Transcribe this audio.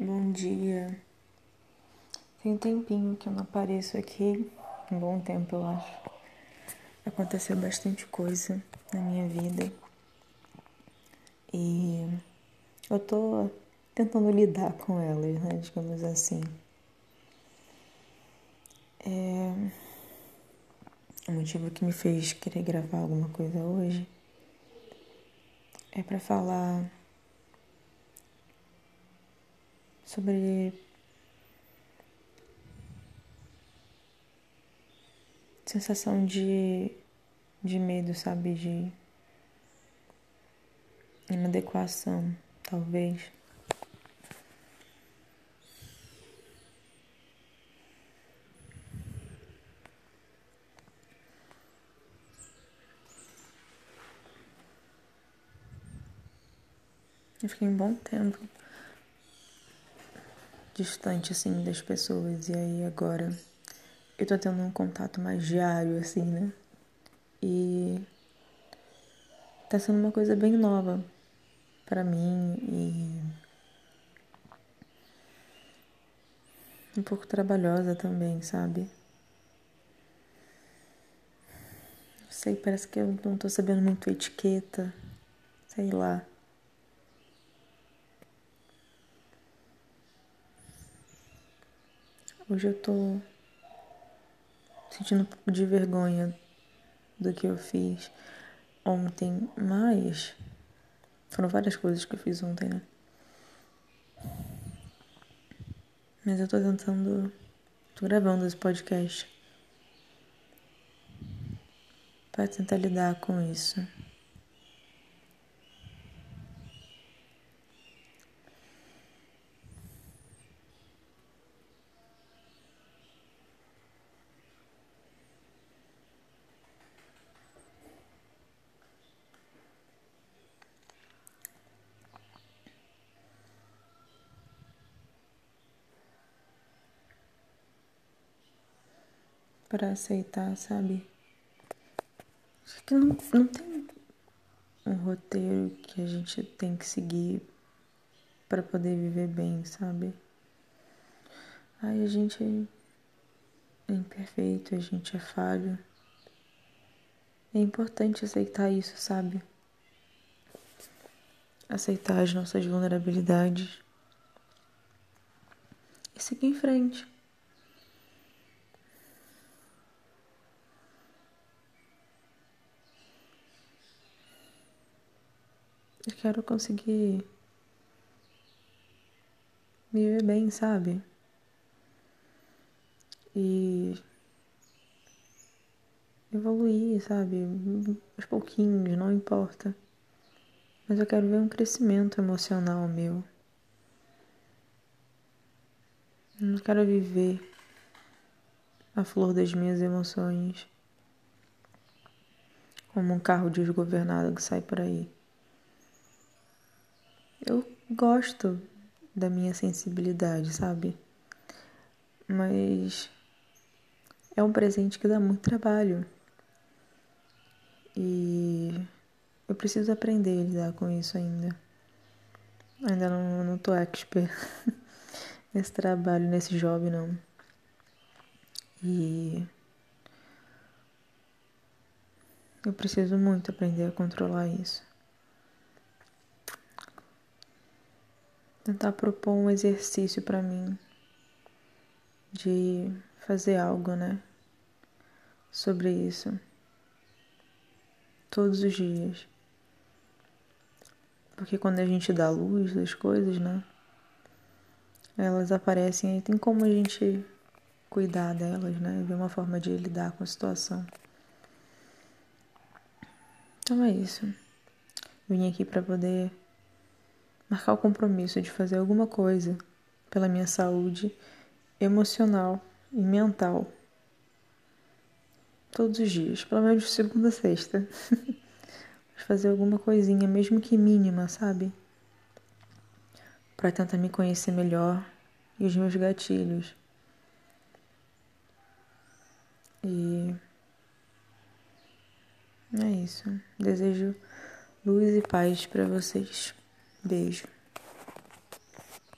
Bom dia. Tem um tempinho que eu não apareço aqui, um bom tempo eu acho. Aconteceu bastante coisa na minha vida e eu tô tentando lidar com elas, né, digamos assim. É... O motivo que me fez querer gravar alguma coisa hoje é para falar sobre sensação de, de medo, sabe? De inadequação, talvez. Eu fiquei um bom tempo distante assim das pessoas e aí agora eu tô tendo um contato mais diário assim, né? E tá sendo uma coisa bem nova para mim e um pouco trabalhosa também, sabe? Sei, parece que eu não tô sabendo muito etiqueta, sei lá. Hoje eu tô sentindo um pouco de vergonha do que eu fiz ontem, mas foram várias coisas que eu fiz ontem, né? Mas eu tô tentando. tô gravando esse podcast para tentar lidar com isso. Para aceitar, sabe? Acho que não, não tem um roteiro que a gente tem que seguir para poder viver bem, sabe? Ai, a gente é imperfeito, a gente é falho. É importante aceitar isso, sabe? Aceitar as nossas vulnerabilidades e seguir em frente. Eu quero conseguir viver bem, sabe? E evoluir, sabe? Aos pouquinhos, não importa. Mas eu quero ver um crescimento emocional meu. Eu não quero viver a flor das minhas emoções como um carro desgovernado que sai por aí. Eu gosto da minha sensibilidade, sabe? Mas é um presente que dá muito trabalho. E eu preciso aprender a lidar com isso ainda. Ainda não, não tô expert nesse trabalho, nesse job, não. E eu preciso muito aprender a controlar isso. Tentar propor um exercício para mim de fazer algo, né? Sobre isso. Todos os dias. Porque quando a gente dá luz das coisas, né? Elas aparecem e tem como a gente cuidar delas, né? Ver uma forma de lidar com a situação. Então é isso. Vim aqui para poder marcar o compromisso de fazer alguma coisa pela minha saúde emocional e mental. Todos os dias, pelo menos de segunda a sexta. fazer alguma coisinha, mesmo que mínima, sabe? Para tentar me conhecer melhor e os meus gatilhos. E é isso. Desejo luz e paz para vocês. Beijo.